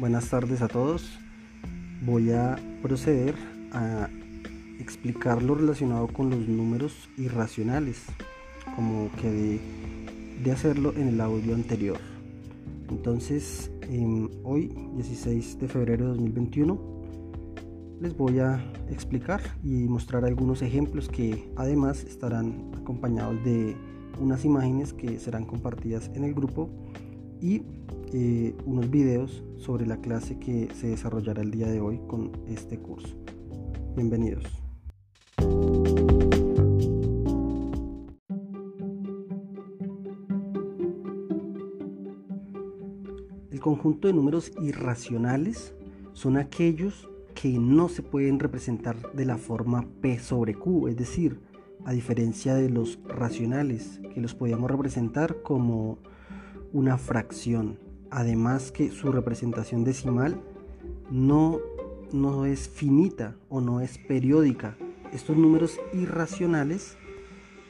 Buenas tardes a todos. Voy a proceder a explicar lo relacionado con los números irracionales, como que de, hacerlo en el audio anterior. Entonces, em, hoy, 16 de febrero de 2021, les voy a explicar y mostrar algunos ejemplos que además estarán acompañados de unas imágenes que serán compartidas en el grupo y eh, unos videos sobre la clase que se desarrollará el día de hoy con este curso. Bienvenidos. El conjunto de números irracionales son aquellos que no se pueden representar de la forma P sobre Q, es decir, a diferencia de los racionales, que los podíamos representar como una fracción, además que su representación decimal no, no es finita o no es periódica. Estos números irracionales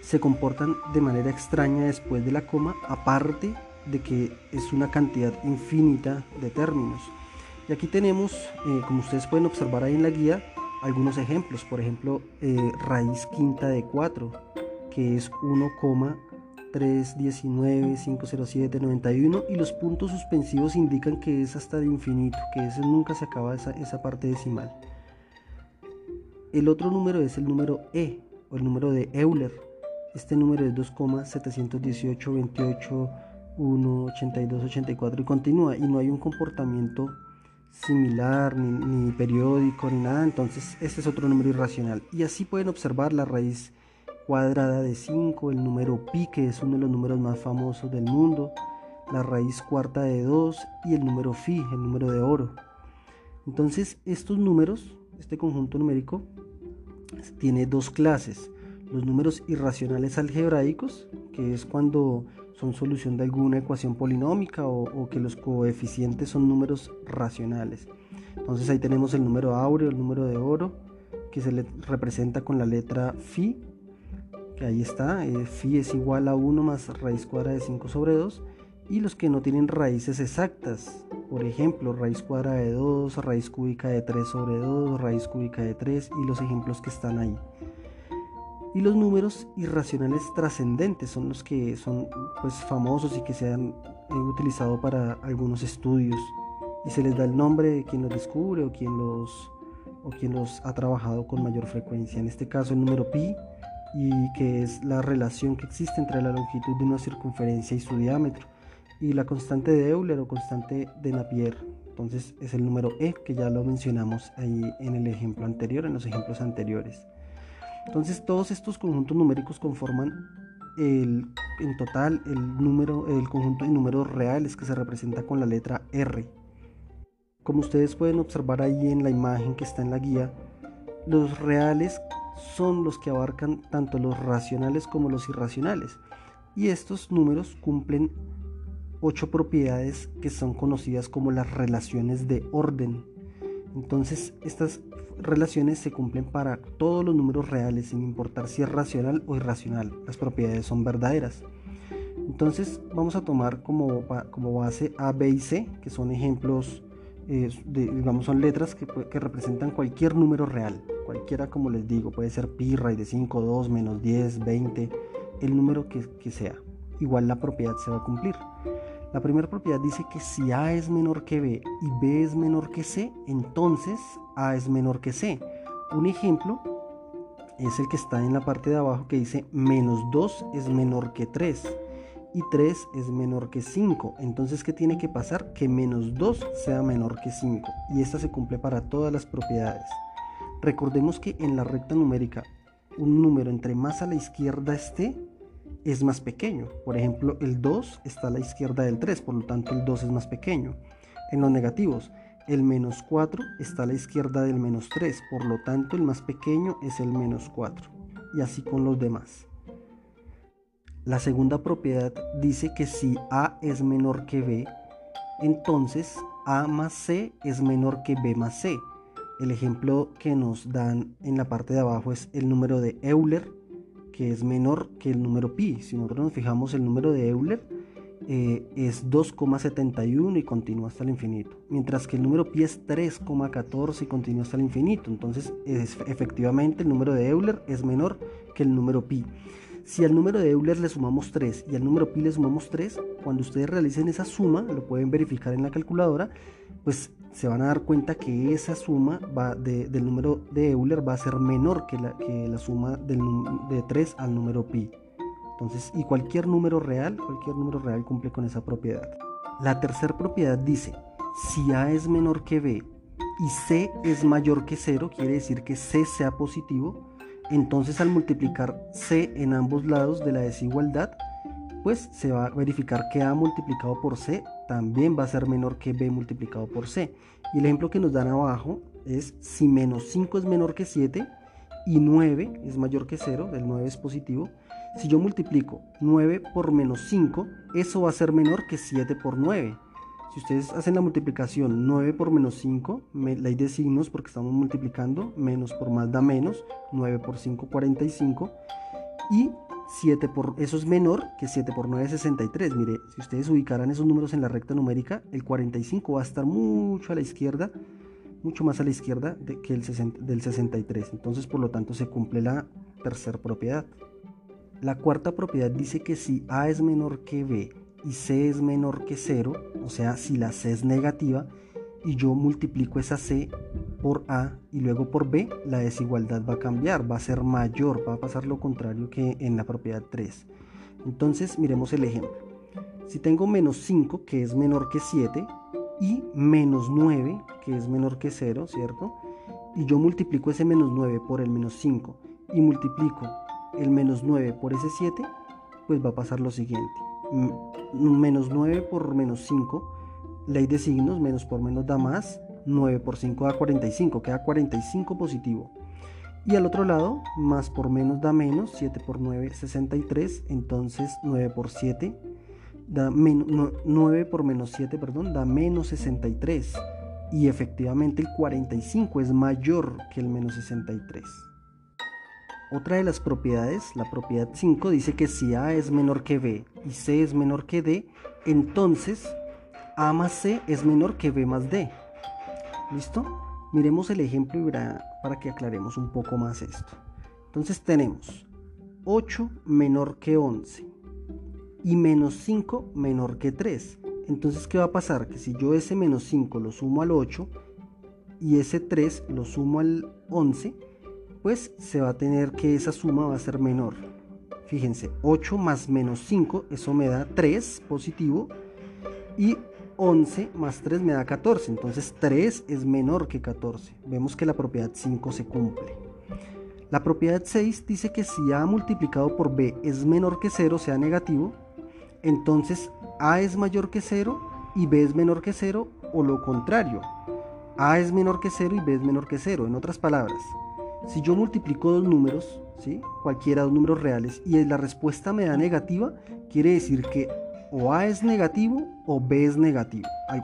se comportan de manera extraña después de la coma, aparte de que es una cantidad infinita de términos. Y aquí tenemos, eh, como ustedes pueden observar ahí en la guía, algunos ejemplos. Por ejemplo, eh, raíz quinta de 4, que es 1, 3, 19, 507, 91 y los puntos suspensivos indican que es hasta de infinito, que ese nunca se acaba esa, esa parte decimal. El otro número es el número E o el número de Euler. Este número es 2,718, 28, 1, 82, 84 y continúa y no hay un comportamiento similar ni, ni periódico ni nada, entonces este es otro número irracional. Y así pueden observar la raíz cuadrada de 5, el número pi, que es uno de los números más famosos del mundo, la raíz cuarta de 2 y el número phi, el número de oro. Entonces, estos números, este conjunto numérico, tiene dos clases. Los números irracionales algebraicos, que es cuando son solución de alguna ecuación polinómica o, que los coeficientes son números racionales. Entonces ahí tenemos el número áureo, el número de oro, que se le representa con la letra phi ahí está, eh, es igual a 1 más raíz cuadrada de 5 sobre 2 y los que no tienen raíces exactas, por ejemplo, raíz cuadrada de 2, raíz cúbica de 3 sobre 2, raíz cúbica de 3 y los ejemplos que están ahí. Y los números irracionales trascendentes son los que son pues, famosos y que se han eh, utilizado para algunos estudios y se les da el nombre de quien los descubre o quien los, o quien los ha trabajado con mayor frecuencia. En este caso el número pi y que es la relación que existe entre la longitud de una circunferencia y su diámetro y la constante de Euler o constante de Napier. Entonces es el número E que ya lo mencionamos ahí en el ejemplo anterior, en los ejemplos anteriores. Entonces todos estos conjuntos numéricos conforman el, en total el, número, el conjunto de números reales que se representa con la letra R. Como ustedes pueden observar ahí en la imagen que está en la guía, los reales son los que abarcan tanto los racionales como los irracionales. Y estos números cumplen ocho propiedades que son conocidas como las relaciones de orden. Entonces estas relaciones se cumplen para todos los números reales sin importar si es racional o irracional. Las propiedades son verdaderas. Entonces vamos a tomar como, como base A, B y C, que son ejemplos digamos, son letras que, representan cualquier número real, cualquiera como les digo, puede ser pi, raíz de 5, 2, menos 10, 20, el número que, que sea. Igual la propiedad se va a cumplir. La primera propiedad dice que si A es menor que B y B es menor que C, entonces A es menor que C. Un ejemplo es el que está en la parte de abajo que dice menos 2 es menor que 3 y 3 es menor que 5. Entonces, ¿qué tiene que pasar? Que menos 2 sea menor que 5. Y esta se cumple para todas las propiedades. Recordemos que en la recta numérica, un número entre más a la izquierda esté, es más pequeño. Por ejemplo, el 2 está a la izquierda del 3, por lo tanto el 2 es más pequeño. En los negativos, el menos 4 está a la izquierda del menos 3, por lo tanto el más pequeño es el menos 4. Y así con los demás. La segunda propiedad dice que si A es menor que B, entonces A más C es menor que B más C. El ejemplo que nos dan en la parte de abajo es el número de Euler, que es menor que el número pi. Si nosotros nos fijamos el número de Euler eh, es 2,71 y continúa hasta el infinito. Mientras que el número pi es 3,14 y continúa hasta el infinito. Entonces, efectivamente, el número de Euler es menor que el número pi. Si al número de Euler le sumamos 3 y al número pi le sumamos 3, cuando ustedes realicen esa suma, lo pueden verificar en la calculadora, pues se van a dar cuenta que esa suma va del número de Euler va a ser menor que la, que la suma del, de 3 al número pi. Entonces, y cualquier número real, cualquier número real cumple con esa propiedad. La tercera propiedad dice, si A es menor que B y C es mayor que 0, quiere decir que C sea positivo, entonces al multiplicar C en ambos lados de la desigualdad, pues se va a verificar que A multiplicado por C también va a ser menor que B multiplicado por C. Y el ejemplo que nos dan abajo es si menos 5 es menor que 7 y 9 es mayor que 0, el 9 es positivo, si yo multiplico 9 por menos 5, eso va a ser menor que 7 por 9. Si ustedes hacen la multiplicación 9 por menos 5, ley de signos porque estamos multiplicando, menos por más da menos, 9 por 5, 45. Y 7 por, eso es menor que 7 por 9, 63. Mire, si ustedes ubicaran esos números en la recta numérica, el 45 va a estar mucho a la izquierda, mucho más a la izquierda que el del 63. Entonces, por lo tanto, se cumple la tercera propiedad. La cuarta propiedad dice que si A es menor que B y C es menor que 0, o sea, si la C es negativa, y yo multiplico esa C por A y luego por B, la desigualdad va a cambiar, va a ser mayor, va a pasar lo contrario que en la propiedad 3. Entonces, miremos el ejemplo. Si tengo menos 5, que es menor que 7, y menos 9, que es menor que 0, ¿cierto? Y yo multiplico ese menos 9 por el menos 5 y multiplico el menos 9 por ese 7, pues va a pasar lo siguiente. Menos 9 por menos 5, ley de signos, menos por menos da más, 9 por 5 da 45, queda 45 positivo. Y al otro lado, más por menos da menos, 7 por 9, 63, entonces 9 por 7 da menos, 9 por menos 7, perdón, da menos 63. Y efectivamente el 45 es mayor que el menos 63. Otra de las propiedades, la propiedad 5, dice que si A es menor que B y C es menor que D, entonces A más C es menor que B más D. ¿Listo? Miremos el ejemplo para que aclaremos un poco más esto. Entonces tenemos 8 menor que 11 y menos 5 menor que 3. Entonces, ¿qué va a pasar? Que si yo ese menos 5 lo sumo al 8 y ese 3 lo sumo al 11, pues se va a tener que esa suma va a ser menor. Fíjense, 8 más menos 5, eso me da 3 positivo. Y 11 más 3 me da 14. Entonces 3 es menor que 14. Vemos que la propiedad 5 se cumple. La propiedad 6 dice que si A multiplicado por B es menor que 0, sea negativo, entonces A es mayor que 0 y B es menor que 0 o lo contrario. A es menor que 0 y B es menor que 0. En otras palabras, si yo multiplico dos números, ¿sí? cualquiera dos números reales, y la respuesta me da negativa, quiere decir que o A es negativo o B es negativo. Hay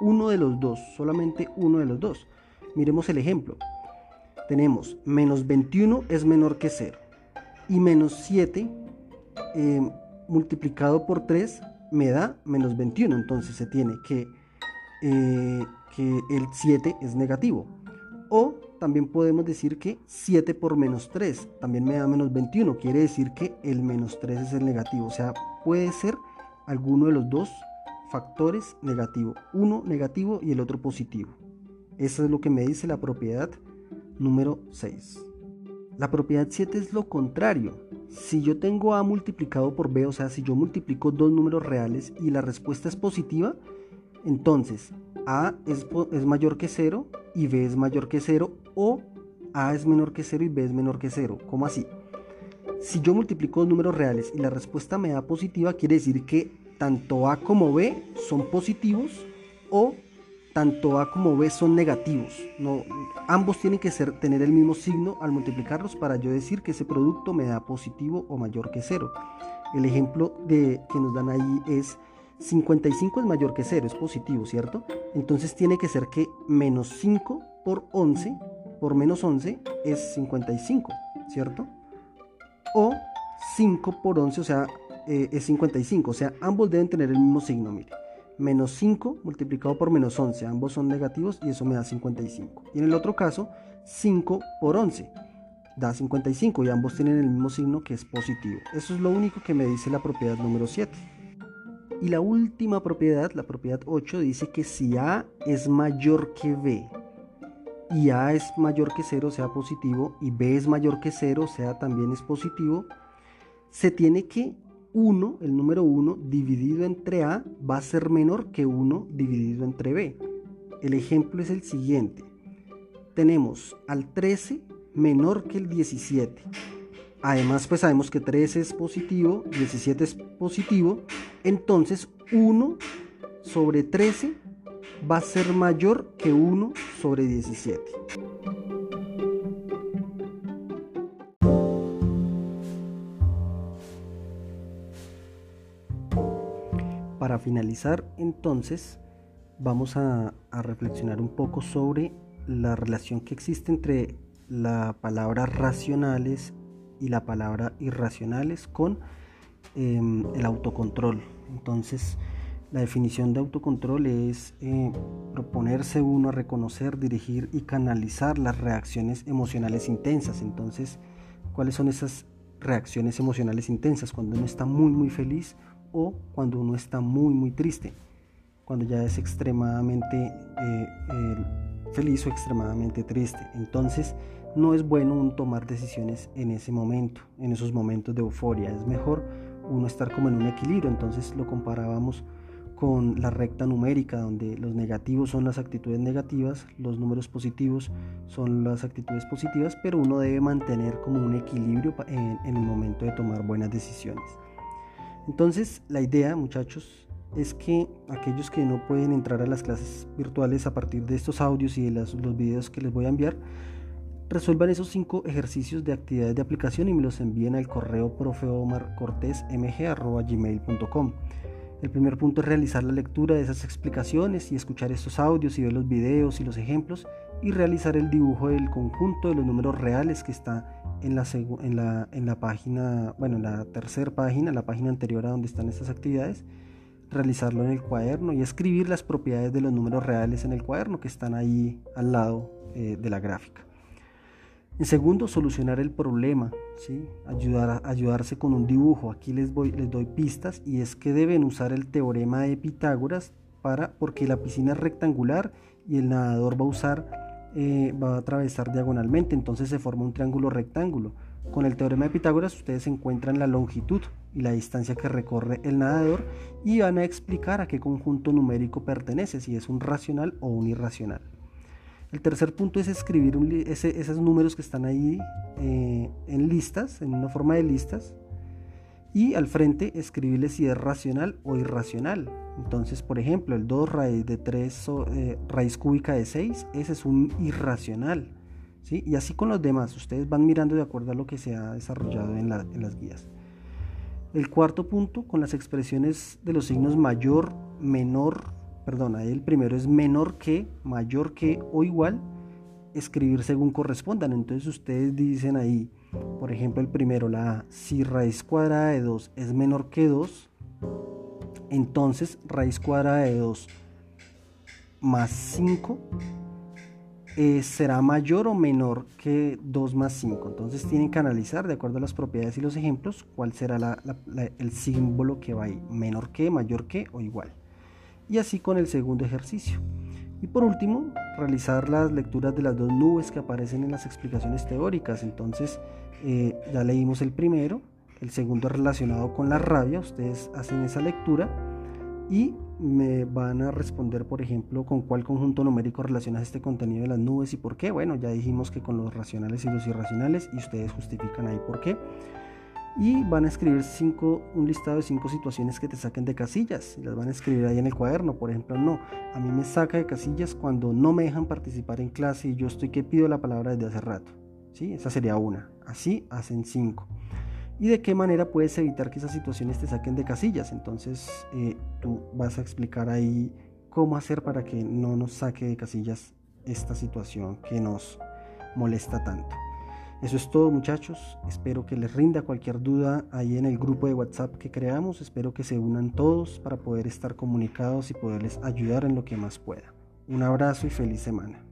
uno de los dos, solamente uno de los dos. Miremos el ejemplo. Tenemos menos 21 es menor que 0 y menos 7 eh, multiplicado por 3 me da menos 21. Entonces se tiene que, eh, que el 7 es negativo. O también podemos decir que 7 por menos 3 también me da menos 21. Quiere decir que el menos 3 es el negativo. O sea, puede ser alguno de los dos factores negativo. Uno negativo y el otro positivo. Eso es lo que me dice la propiedad número 6. La propiedad 7 es lo contrario. Si yo tengo A multiplicado por B, o sea, si yo multiplico dos números reales y la respuesta es positiva, entonces A es, es mayor que 0 y B es mayor que 0 o A es menor que 0 y B es menor que 0. ¿Cómo así? Si yo multiplico dos números reales y la respuesta me da positiva, quiere decir que tanto A como B son positivos o tanto A como B son negativos. No, ambos tienen que ser, tener el mismo signo al multiplicarlos para yo decir que ese producto me da positivo o mayor que 0. El ejemplo de, que nos dan ahí es 55 es mayor que 0, es positivo, ¿cierto? Entonces tiene que ser que menos 5 por 11, por menos 11 es 55, ¿cierto? O 5 por 11, o sea, eh, es 55, o sea, ambos deben tener el mismo signo, mire. Menos 5 multiplicado por menos 11, ambos son negativos y eso me da 55. Y en el otro caso, 5 por 11 da 55 y ambos tienen el mismo signo que es positivo. Eso es lo único que me dice la propiedad número 7. Y la última propiedad, la propiedad 8, dice que si A es mayor que B y A es mayor que 0, sea positivo, y B es mayor que 0, sea también es positivo, se tiene que 1, el número 1, dividido entre A va a ser menor que 1 dividido entre B. El ejemplo es el siguiente. Tenemos al 13 menor que el 17. Además, pues sabemos que 13 es positivo, 17 es positivo. Entonces, 1 sobre 13 va a ser mayor que 1 sobre 17. Para finalizar, entonces, vamos a, reflexionar un poco sobre la relación que existe entre la palabra racionales y la palabra irracionales con em, el autocontrol. Entonces, la definición de autocontrol es eh, proponerse uno a reconocer, dirigir y canalizar las reacciones emocionales intensas. Entonces, ¿cuáles son esas reacciones emocionales intensas? Cuando uno está muy, muy feliz o cuando uno está muy muy triste, cuando ya es extremadamente eh, feliz o extremadamente triste. Entonces no es bueno tomar decisiones en ese momento, en esos momentos de euforia. Es mejor uno estar como en un equilibrio. Entonces lo comparábamos con la recta numérica, donde los negativos son las actitudes negativas, los números positivos son las actitudes positivas, pero uno debe mantener como un equilibrio en el momento de tomar buenas decisiones. Entonces, la idea, muchachos, es que aquellos que no pueden entrar a las clases virtuales a partir de estos audios y de los videos que les voy a enviar, resuelvan esos cinco ejercicios de actividades de aplicación y me los envíen al correo profeomarcortesmg.gmail.com. El primer punto es realizar la lectura de esas explicaciones y escuchar estos audios y ver los videos y los ejemplos y realizar el dibujo del conjunto de los números reales que está en la, en la, en la página, bueno, en la tercera página, la página anterior a donde están estas actividades, realizarlo en el cuaderno y escribir las propiedades de los números reales en el cuaderno que están ahí al lado eh, de la gráfica. En segundo, solucionar el problema. Ayudar ayudarse con un dibujo. Aquí les, voy, les doy pistas y es que deben usar el teorema de Pitágoras para, porque la piscina es rectangular y el nadador va a usar eh, va a atravesar diagonalmente, entonces se forma un triángulo rectángulo. Con el teorema de Pitágoras ustedes encuentran la longitud y la distancia que recorre el nadador y van a explicar a qué conjunto numérico pertenece, si es un racional o un irracional. El tercer punto es escribir esos números que están ahí eh, en listas, en una forma de listas, y al frente escribirle si es racional o irracional. Entonces, por ejemplo, el 2 raíz de 3 eh, raíz cúbica de 6, ese es un irracional. ¿sí? Y así con los demás, ustedes van mirando de acuerdo a lo que se ha desarrollado en, en las guías. El cuarto punto, con las expresiones de los signos mayor, menor, perdón, ahí el primero es menor que, mayor que o igual, escribir según correspondan. Entonces ustedes dicen ahí, por ejemplo, el primero, la A, si raíz cuadrada de 2 es menor que 2, entonces raíz cuadrada de 2 más 5 eh, será mayor o menor que 2 más 5. Entonces tienen que analizar de acuerdo a las propiedades y los ejemplos cuál será el símbolo que va ahí, menor que, mayor que o igual. Y así con el segundo ejercicio. Y por último, realizar las lecturas de las dos nubes que aparecen en las explicaciones teóricas. Entonces, eh, ya leímos el primero, el segundo relacionado con la rabia, ustedes hacen esa lectura y me van a responder, por ejemplo, con cuál conjunto numérico relacionas este contenido de las nubes y por qué. Bueno, ya dijimos que con los racionales y los irracionales y ustedes justifican ahí por qué y van a escribir cinco, un listado de cinco situaciones que te saquen de casillas las van a escribir ahí en el cuaderno. Por ejemplo, no, a mí me saca de casillas cuando no me dejan participar en clase y yo estoy que pido la palabra desde hace rato. ¿sí? Esa sería una. Así hacen cinco. ¿Y de qué manera puedes evitar que esas situaciones te saquen de casillas? Entonces eh, tú vas a explicar ahí cómo hacer para que no nos saque de casillas esta situación que nos molesta tanto. Eso es todo muchachos, espero que les rinda cualquier duda ahí en el grupo de WhatsApp que creamos, espero que se unan todos para poder estar comunicados y poderles ayudar en lo que más pueda. Un abrazo y feliz semana.